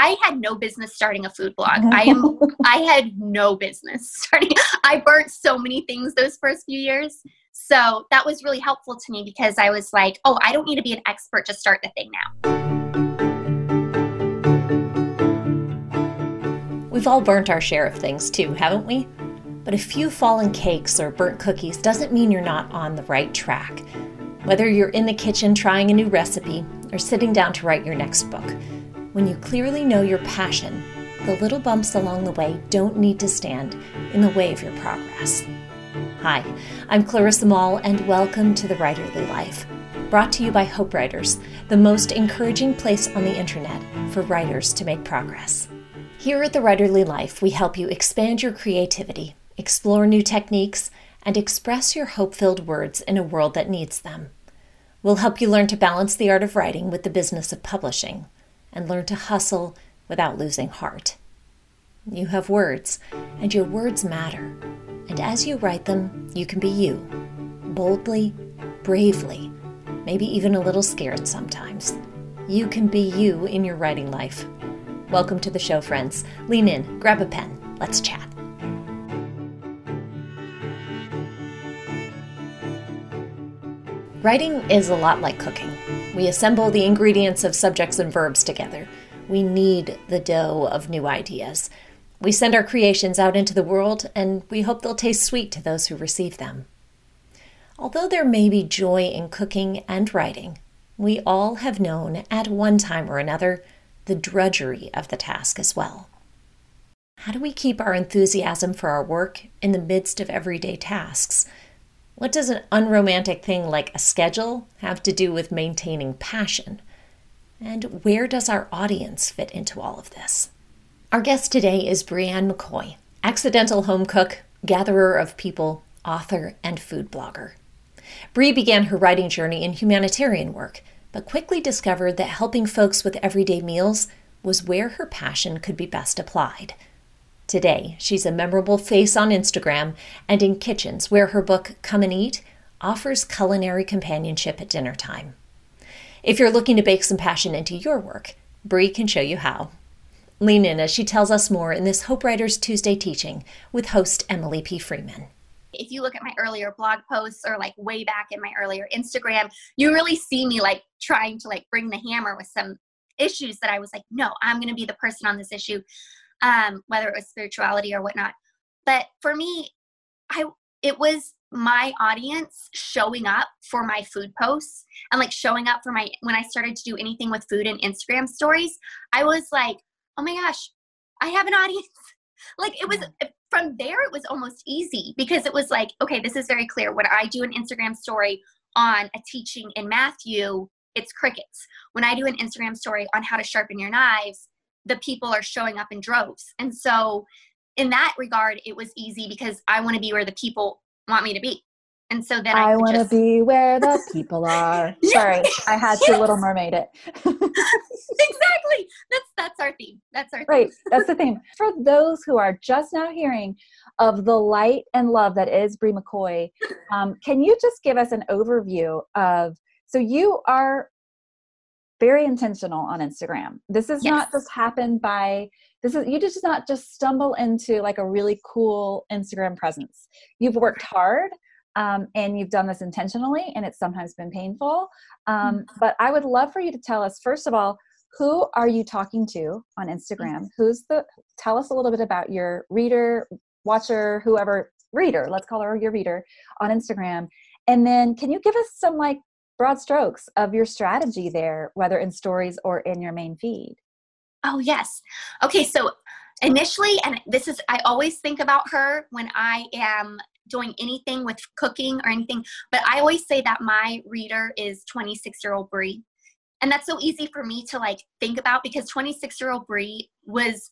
I had no business starting a food blog. I am I had no business starting. I burnt so many things those first few years. So that was really helpful to me because I was like, oh, I don't need to be an expert to start the thing now. We've all burnt our share of things too, haven't we? But a few fallen cakes or burnt cookies doesn't mean you're not on the right track. Whether you're in the kitchen trying a new recipe or sitting down to write your next book, when you clearly know your passion, the little bumps along the way don't need to stand in the way of your progress. Hi, I'm Clarissa Moll, and welcome to The Writerly Life, brought to you by Hope Writers, the most encouraging place on the internet for writers to make progress. Here at The Writerly Life, we help you expand your creativity, explore new techniques, and express your hope filled words in a world that needs them. We'll help you learn to balance the art of writing with the business of publishing and learn to hustle without losing heart. You have words, and your words matter. And as you write them, you can be you, boldly, bravely, maybe even a little scared sometimes. You can be you in your writing life. Welcome to the show, friends. Lean in, grab a pen, let's chat. Writing is a lot like cooking. We assemble the ingredients of subjects and verbs together. We knead the dough of new ideas. We send our creations out into the world, and we hope they'll taste sweet to those who receive them. Although there may be joy in cooking and writing, we all have known at one time or another the drudgery of the task as well. How do we keep our enthusiasm for our work in the midst of everyday tasks? What does an unromantic thing like a schedule have to do with maintaining passion? And where does our audience fit into all of this? Our guest today is Brianne McKoy, accidental home cook, gatherer of people, author, and food blogger. Bri began her writing journey in humanitarian work, but quickly discovered that helping folks with everyday meals was where her passion could be best applied. Today, she's a memorable face on Instagram and in kitchens where her book, Come and Eat, offers culinary companionship at dinner time. If you're looking to bake some passion into your work, Bri can show you how. Lean in as she tells us more in this Hope Writers Tuesday teaching with host Emily P. Freeman. If you look at my earlier blog posts or like way back in my earlier Instagram, you really see me like trying to like bring the hammer with some issues that I was like, no, I'm going to be the person on this issue um, whether it was spirituality or whatnot. But for me, I it was my audience showing up for my food posts and like showing up for my when I started to do anything with food and Instagram stories, I was like, oh my gosh, I have an audience. like it was from there it was almost easy because it was like, okay, this is very clear. When I do an Instagram story on a teaching in Matthew, it's crickets. When I do an Instagram story on how to sharpen your knives, the people are showing up in droves. And so, in that regard, it was easy because I want to be where the people want me to be. And so then I, I want to just... be where the people are. Sorry, I had to Little Mermaid it. exactly. That's that's our theme. That's our theme. right. That's the theme. For those who are just now hearing of the light and love that is Bri McKoy, um, can you just give us an overview of? So you are very intentional on Instagram. This is yes. not just happened by this is you just not just stumble into like a really cool Instagram presence. You've worked hard um, and you've done this intentionally, and it's sometimes been painful. Um, mm-hmm. But I would love for you to tell us first of all who are you talking to on Instagram? Who's the tell us a little bit about your reader, watcher, whoever reader. Let's call her your reader on Instagram. And then can you give us some like broad strokes of your strategy there, whether in stories or in your main feed. Oh, yes. Okay, so initially, and this is, I always think about her when I am doing anything with cooking or anything, but I always say that my reader is 26 year old Bri. And that's so easy for me to like think about because 26 year old Bri was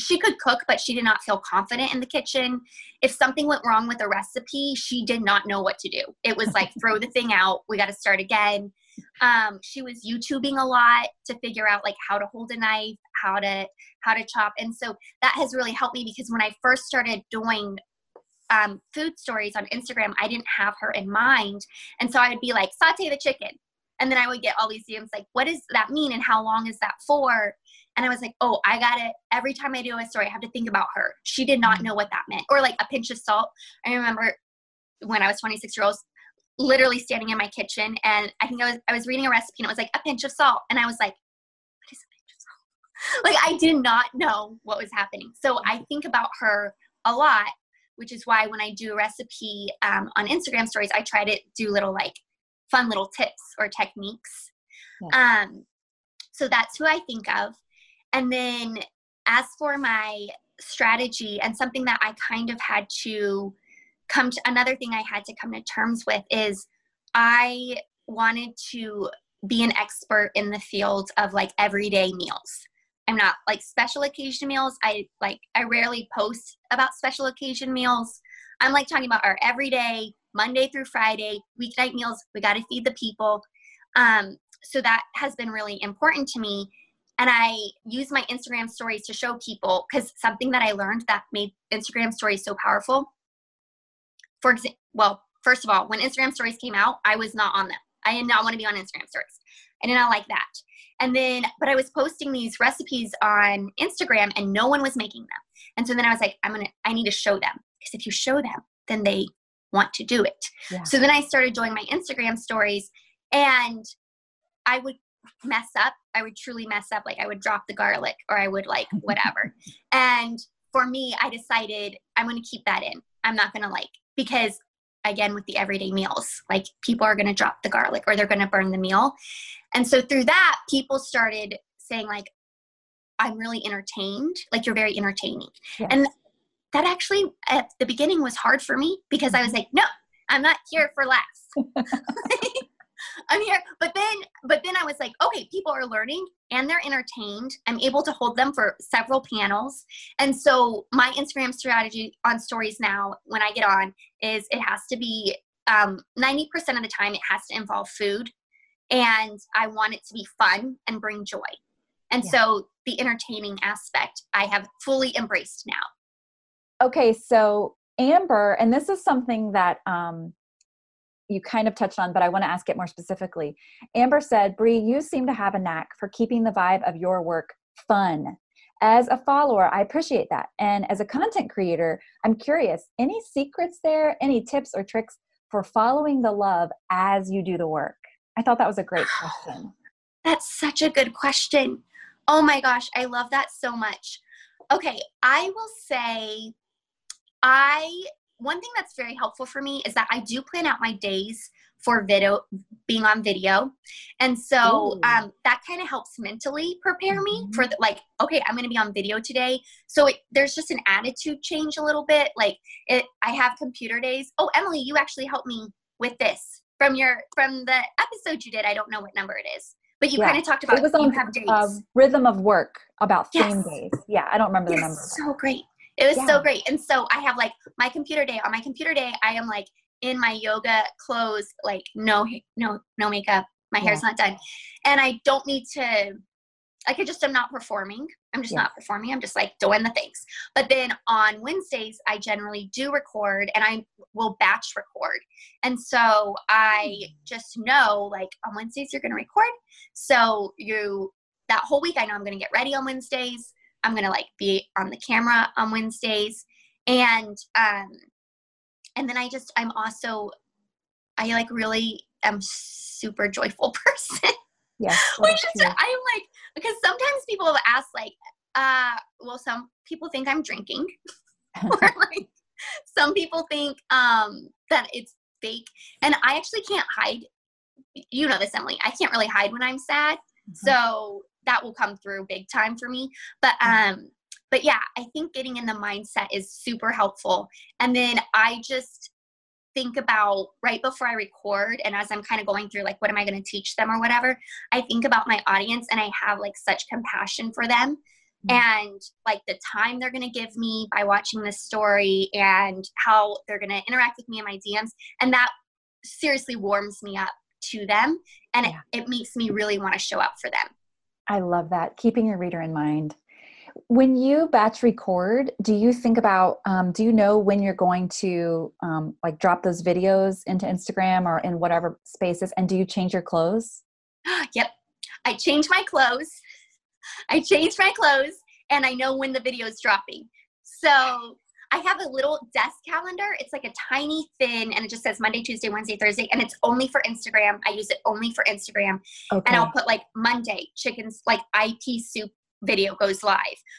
she could cook, but she did not feel confident in the kitchen. If something went wrong with a recipe, she did not know what to do. It was like, throw the thing out, we got to start again. Um, she was YouTubing a lot to figure out like how to hold a knife, how to how to chop, and so that has really helped me because when I first started doing um, food stories on Instagram, I didn't have her in mind, and so I would be like, saute the chicken, and then I would get all these DMs like, what does that mean, and how long is that for? And I was like, oh, I got it. Every time I do a story, I have to think about her. She did not mm. know what that meant. Or like a pinch of salt. I remember when I was 26 years old, literally standing in my kitchen and I think I was I was reading a recipe and it was like a pinch of salt. And I was like, what is a pinch of salt? like I did not know what was happening. So I think about her a lot, which is why when I do a recipe um, on Instagram stories, I try to do little like fun little tips or techniques. Yeah. Um, so that's who I think of. And then as for my strategy and something that I kind of had to come to another thing I had to come to terms with is I wanted to be an expert in the field of like everyday meals. I'm not like special occasion meals. I like I rarely post about special occasion meals. I'm like talking about our everyday Monday through Friday weeknight meals. We got to feed the people. Um, so that has been really important to me. And I use my Instagram stories to show people because something that I learned that made Instagram stories so powerful. For example, well, first of all, when Instagram stories came out, I was not on them. I did not want to be on Instagram stories. I did not like that. And then, but I was posting these recipes on Instagram and no one was making them. And so then I was like, I'm going to, I need to show them because if you show them, then they want to do it. Yeah. So then I started doing my Instagram stories and I would mess up. I would truly mess up. Like I would drop the garlic or I would like whatever. and for me, I decided I'm going to keep that in. I'm not going to like, because again, with the everyday meals, like people are going to drop the garlic or they're going to burn the meal. And so through that, people started saying, like, I'm really entertained. Like, you're very entertaining. Yes. And that actually, at the beginning, was hard for me because I was mm-hmm. like, no, I'm not here for laughs. I'm here. But then, but then I was like, okay, people are learning and they're entertained. I'm able to hold them for several panels. And so my Instagram strategy on stories now, when I get on, is it has to be um, 90% of the time, it has to involve food and I want it to be fun and bring joy. And yeah. so the entertaining aspect I have fully embraced now. Okay, so Amber, and this is something that um, you kind of touched on, but I want to ask it more specifically. Amber said, Bri, you seem to have a knack for keeping the vibe of your work fun. As a follower, I appreciate that. And as a content creator, I'm curious any secrets there, any tips or tricks for following the love as you do the work? I thought that was a great question. That's such a good question. Oh my gosh, I love that so much. Okay, I will say I one thing that's very helpful for me is that I do plan out my days for video being on video and so um, that kind of helps mentally prepare me mm-hmm. for the, like okay i'm going to be on video today so it, there's just an attitude change a little bit like it, i have computer days oh emily you actually helped me with this from your from the episode you did. I don't know what number it is, but you yeah. kind of talked about it was on have days. Uh, rhythm of work about yes. theme days. Yeah, I don't remember the number. So great. It was yeah. so great. And so I have like my computer day. On my computer day, I am like in my yoga clothes, like no no no makeup. My hair's yeah. not done, and I don't need to like I just am not performing. I'm just not performing. I'm just like doing the things. But then on Wednesdays, I generally do record and I will batch record. And so I hmm. just know like on Wednesdays you're going to record. So you that whole week I know I'm going to get ready on Wednesdays. I'm going to like be on the camera on Wednesdays. And um and then I just I'm also I like really am super joyful person. Yes. Which is, I'm like, because sometimes people asked, like, uh, well, some people think I'm drinking, or like, some people think um, that it's fake. And I actually can't hide. You know this, Emily. I can't really hide when I'm sad. Mm-hmm. So that will come through big time for me. But mm-hmm. um, but yeah, I think getting in the mindset is super helpful. And then I just think about right before I record and as I'm kind of going through like what am I going to teach them or whatever, I think about my audience and I have like such compassion for them mm-hmm. and like the time they're going to give me by watching this story and how they're going to interact with me in my DMs and that seriously warms me up to them and yeah. it, it makes me really want to show up for them. I love that. Keeping your reader in mind when you batch record do you think about um, do you know when you're going to um, like drop those videos into instagram or in whatever spaces and do you change your clothes yep i change my clothes I change my clothes and I know when the video is dropping. So I have a little desk calendar. It's like a tiny thin, and it just says Monday, Tuesday, Wednesday, Thursday, and it's only for Instagram. I use it only for Instagram. Okay. And I'll put like Monday, chickens, like IT soup video goes live.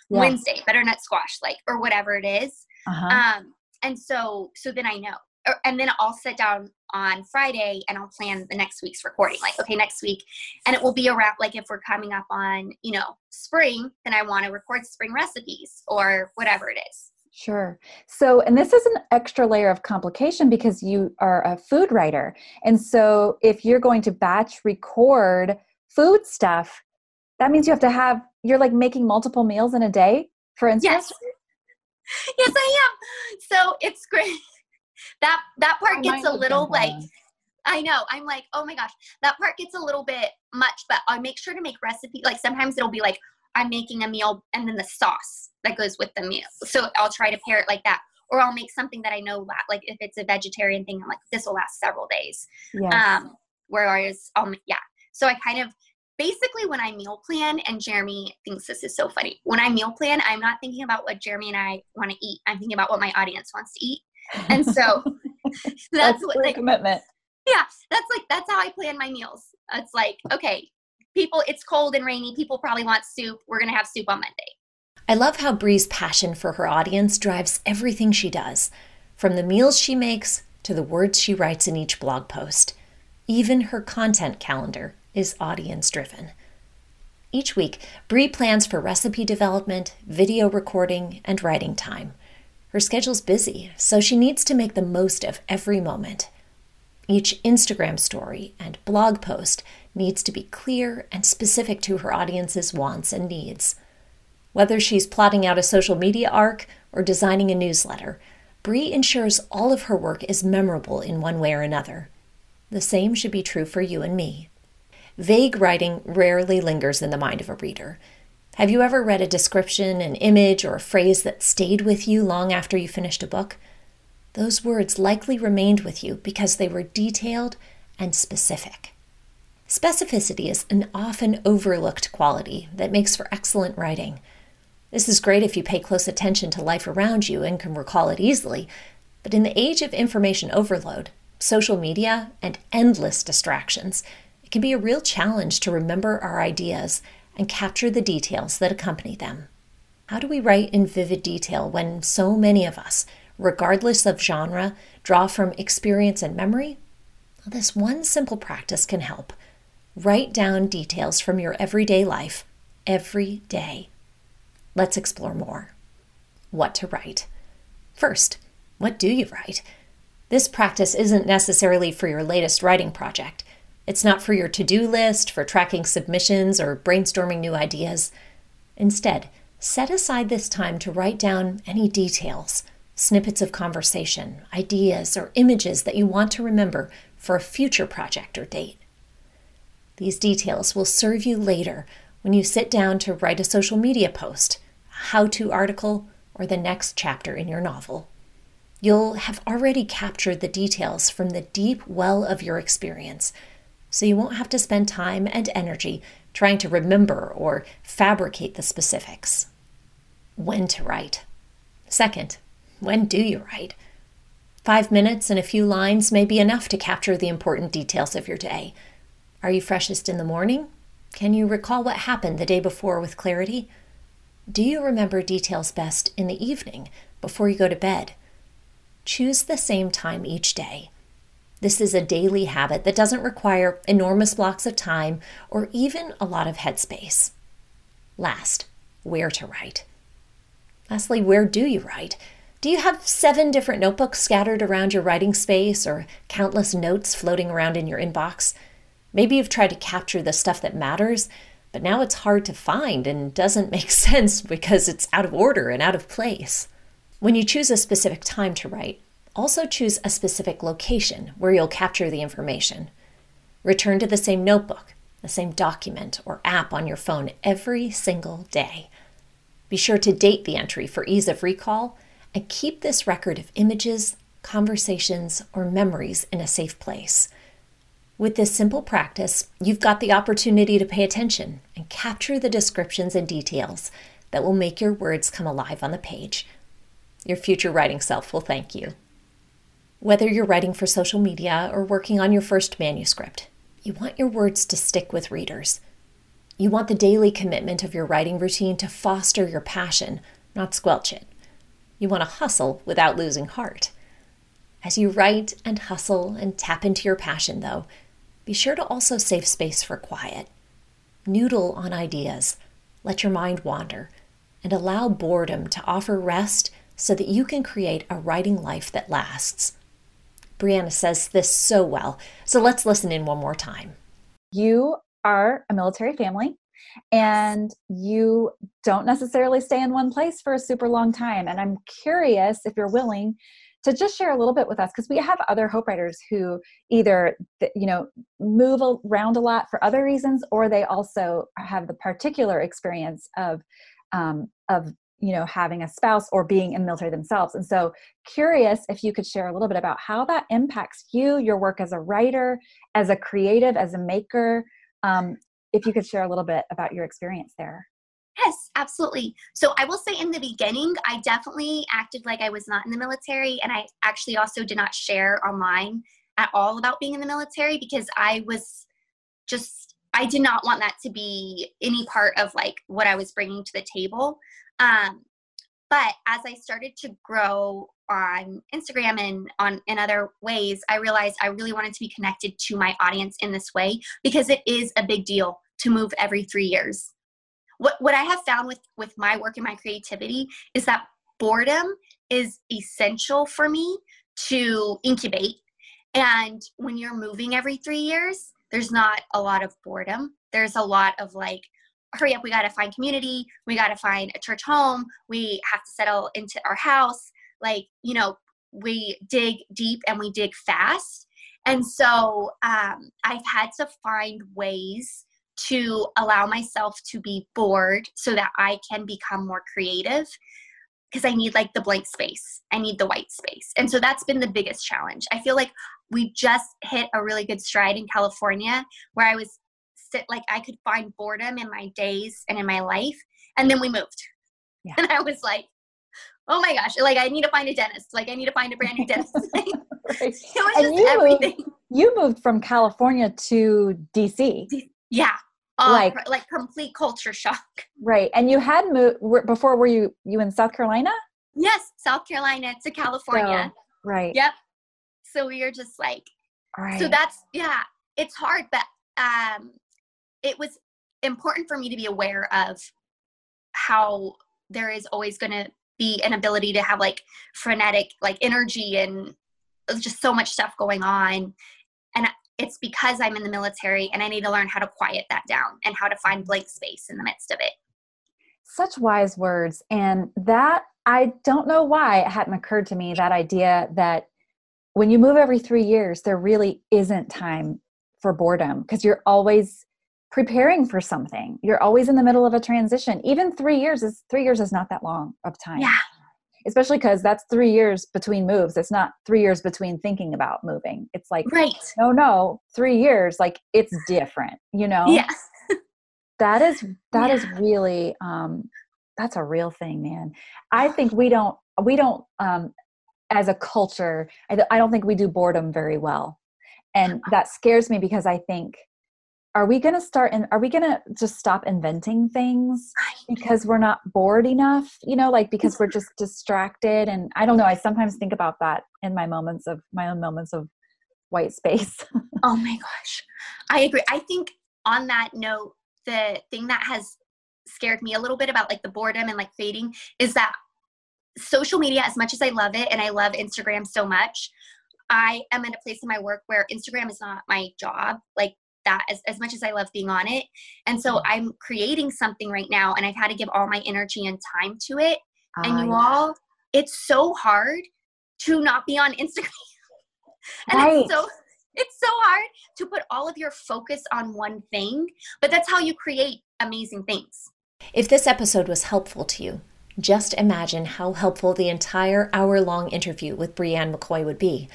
Yeah. Wednesday, butternut squash, like, or whatever it is. Uh-huh. Um, and so, so then I know. And then I'll sit down on Friday and I'll plan the next week's recording. Like, okay, next week, and it will be around like if we're coming up on you know spring, then I want to record spring recipes or whatever it is. Sure. So, and this is an extra layer of complication because you are a food writer. And so, if you're going to batch record food stuff, that means you have to have, you're like making multiple meals in a day, for instance? Yes. Yes, I am. So, it's great. That that part gets a little like I know. I'm like, oh my gosh, that part gets a little bit much, but I make sure to make recipe. Like sometimes it'll be like, I'm making a meal and then the sauce that goes with the meal. So I'll try to pair it like that. Or I'll make something that I know, like if it's a vegetarian thing, I'm like, this will last several days. Yes. Um, whereas, um, yeah. So I kind of basically when I meal plan, and Jeremy thinks this is so funny. When I meal plan, I'm not thinking about what Jeremy and I want to eat. I'm thinking about what my audience wants to eat. And so that's, that's what like, commitment. Yeah, that's like that's how I plan my meals. It's like, okay, people, it's cold and rainy. People probably want soup. We're going to have soup on Monday. I love how Bri's passion for her audience drives everything she does, from the meals she makes to the words she writes in each blog post. Even her content calendar is audience driven. Each week, Bri plans for recipe development, video recording, and writing time. Her schedule's busy, so she needs to make the most of every moment. Each Instagram story and blog post needs to be clear and specific to her audience's wants and needs. Whether she's plotting out a social media arc or designing a newsletter, Bri ensures all of her work is memorable in one way or another. The same should be true for you and me. Vague writing rarely lingers in the mind of a reader. Have you ever read a description, an image, or a phrase that stayed with you long after you finished a book? Those words likely remained with you because they were detailed and specific. Specificity is an often overlooked quality that makes for excellent writing. This is great if you pay close attention to life around you and can recall it easily, but in the age of information overload, social media, and endless distractions, it can be a real challenge to remember our ideas and capture the details that accompany them. How do we write in vivid detail when so many of us, regardless of genre, draw from experience and memory? Well, this one simple practice can help. Write down details from your everyday life every day. Let's explore more. What to write. First, what do you write? This practice isn't necessarily for your latest writing project. It's not for your to do list, for tracking submissions, or brainstorming new ideas. Instead, set aside this time to write down any details, snippets of conversation, ideas, or images that you want to remember for a future project or date. These details will serve you later when you sit down to write a social media post, a how to article, or the next chapter in your novel. You'll have already captured the details from the deep well of your experience, so you won't have to spend time and energy trying to remember or fabricate the specifics. When to write. Second, when do you write? Five minutes and a few lines may be enough to capture the important details of your day. Are you freshest in the morning? Can you recall what happened the day before with clarity? Do you remember details best in the evening before you go to bed? Choose the same time each day. This is a daily habit that doesn't require enormous blocks of time or even a lot of headspace. Last, where to write. Lastly, where do you write? Do you have seven different notebooks scattered around your writing space or countless notes floating around in your inbox? Maybe you've tried to capture the stuff that matters, but now it's hard to find and doesn't make sense because it's out of order and out of place. When you choose a specific time to write, also choose a specific location where you'll capture the information. Return to the same notebook, the same document, or app on your phone every single day. Be sure to date the entry for ease of recall and keep this record of images, conversations, or memories in a safe place. With this simple practice, you've got the opportunity to pay attention and capture the descriptions and details that will make your words come alive on the page. Your future writing self will thank you. Whether you're writing for social media or working on your first manuscript, you want your words to stick with readers. You want the daily commitment of your writing routine to foster your passion, not squelch it. You want to hustle without losing heart. As you write and hustle and tap into your passion, though, be sure to also save space for quiet. Noodle on ideas, let your mind wander, and allow boredom to offer rest so that you can create a writing life that lasts. Brianna says this so well, so let's listen in one more time. You are a military family and you don't necessarily stay in one place for a super long time. And I'm curious if you're willing to just share a little bit with us because we have other hope writers who either you know move around a lot for other reasons or they also have the particular experience of um, of you know having a spouse or being in the military themselves. And so curious if you could share a little bit about how that impacts you your work as a writer as a creative as a maker. Um, if you could share a little bit about your experience there Yes, absolutely. So I will say in the beginning, I definitely acted like I was not in the military. And I actually also did not share online at all about being in the military because I was just, I did not want that to be any part of like what I was bringing to the table. Um, but as I started to grow on Instagram and on in other ways, I realized I really wanted to be connected to my audience in this way because it is a big deal to move every three years what what i have found with with my work and my creativity is that boredom is essential for me to incubate. And when you're moving every 3 years there's not a lot of boredom. There's a lot of like hurry up we got to find community we got to find a church home we have to settle into our house. Like you know we dig deep and we dig fast. And so um, i've had to find ways to allow myself to be bored so that I can become more creative because I need like the blank space. I need the white space. And so that's been the biggest challenge. I feel like we just hit a really good stride in California where I was sit like I could find boredom in my days and in my life. And then we moved. Yeah. And I was like, oh my gosh, like I need to find a dentist. Like I need to find a brand new dentist. right. It was and just you everything. Moved, you moved from California to DC. Yeah. Uh, like like complete culture shock. Right. And you had moved before were you you in South Carolina? Yes, South Carolina to California. So, right. Yep. So we are just like right. so that's yeah, it's hard but um it was important for me to be aware of how there is always going to be an ability to have like frenetic like energy and just so much stuff going on and it's because I'm in the military and I need to learn how to quiet that down and how to find blank space in the midst of it. Such wise words. And that, I don't know why it hadn't occurred to me that idea that when you move every three years, there really isn't time for boredom because you're always preparing for something. You're always in the middle of a transition. Even three years is three years is not that long of time. Yeah especially because that's three years between moves. It's not three years between thinking about moving. It's like, right. no, no, three years, like it's different, you know? Yeah. that is, that yeah. is really, um, that's a real thing, man. I think we don't, we don't, um, as a culture, I, I don't think we do boredom very well. And that scares me because I think are we going to start and are we going to just stop inventing things because we're not bored enough? You know like because we're just distracted and i don't know i sometimes think about that in my moments of my own moments of white space. Oh my gosh. I agree. I think on that note the thing that has scared me a little bit about like the boredom and like fading is that social media as much as i love it and i love instagram so much I am in a place in my work where Instagram is not my job. Like that as, as much as I love being on it. And so mm-hmm. I'm creating something right now and I've had to give all my energy and time to it. Uh, and you yeah. all, it's so hard to not be on Instagram. and right. it's so it's so hard to put all of your focus on one thing, but that's how you create amazing things. If this episode was helpful to you, just imagine how helpful the entire hour long interview with Brianne McKoy would be.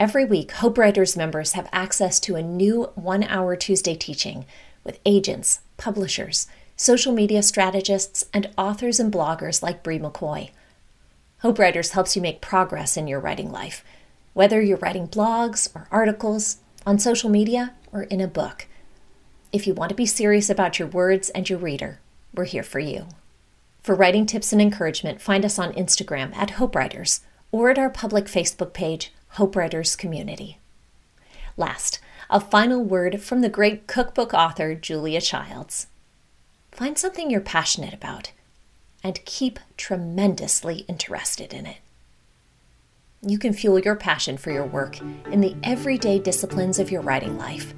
Every week, Hope Writers members have access to a new one hour Tuesday teaching with agents, publishers, social media strategists, and authors and bloggers like Bri McKoy. Hope Writers helps you make progress in your writing life, whether you're writing blogs or articles, on social media, or in a book. If you want to be serious about your words and your reader, we're here for you. For writing tips and encouragement, find us on Instagram at Hope Writers or at our public Facebook page, Hope Writers Community. Last, a final word from the great cookbook author Julia Childs. Find something you're passionate about and keep tremendously interested in it. You can fuel your passion for your work in the everyday disciplines of your writing life.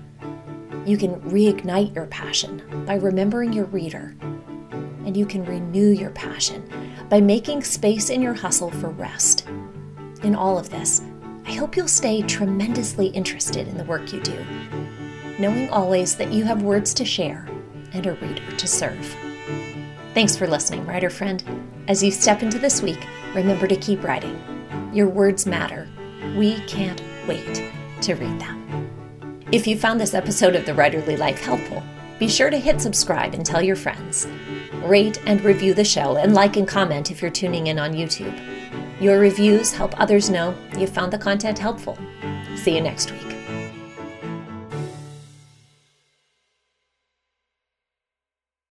You can reignite your passion by remembering your reader, and you can renew your passion by making space in your hustle for rest. In all of this, I hope you'll stay tremendously interested in the work you do, knowing always that you have words to share and a reader to serve. Thanks for listening, writer friend. As you step into this week, remember to keep writing. Your words matter. We can't wait to read them. If you found this episode of The Writerly Life helpful, be sure to hit subscribe and tell your friends. Rate and review the show and like and comment if you're tuning in on YouTube. Your reviews help others know you found the content helpful. See you next week.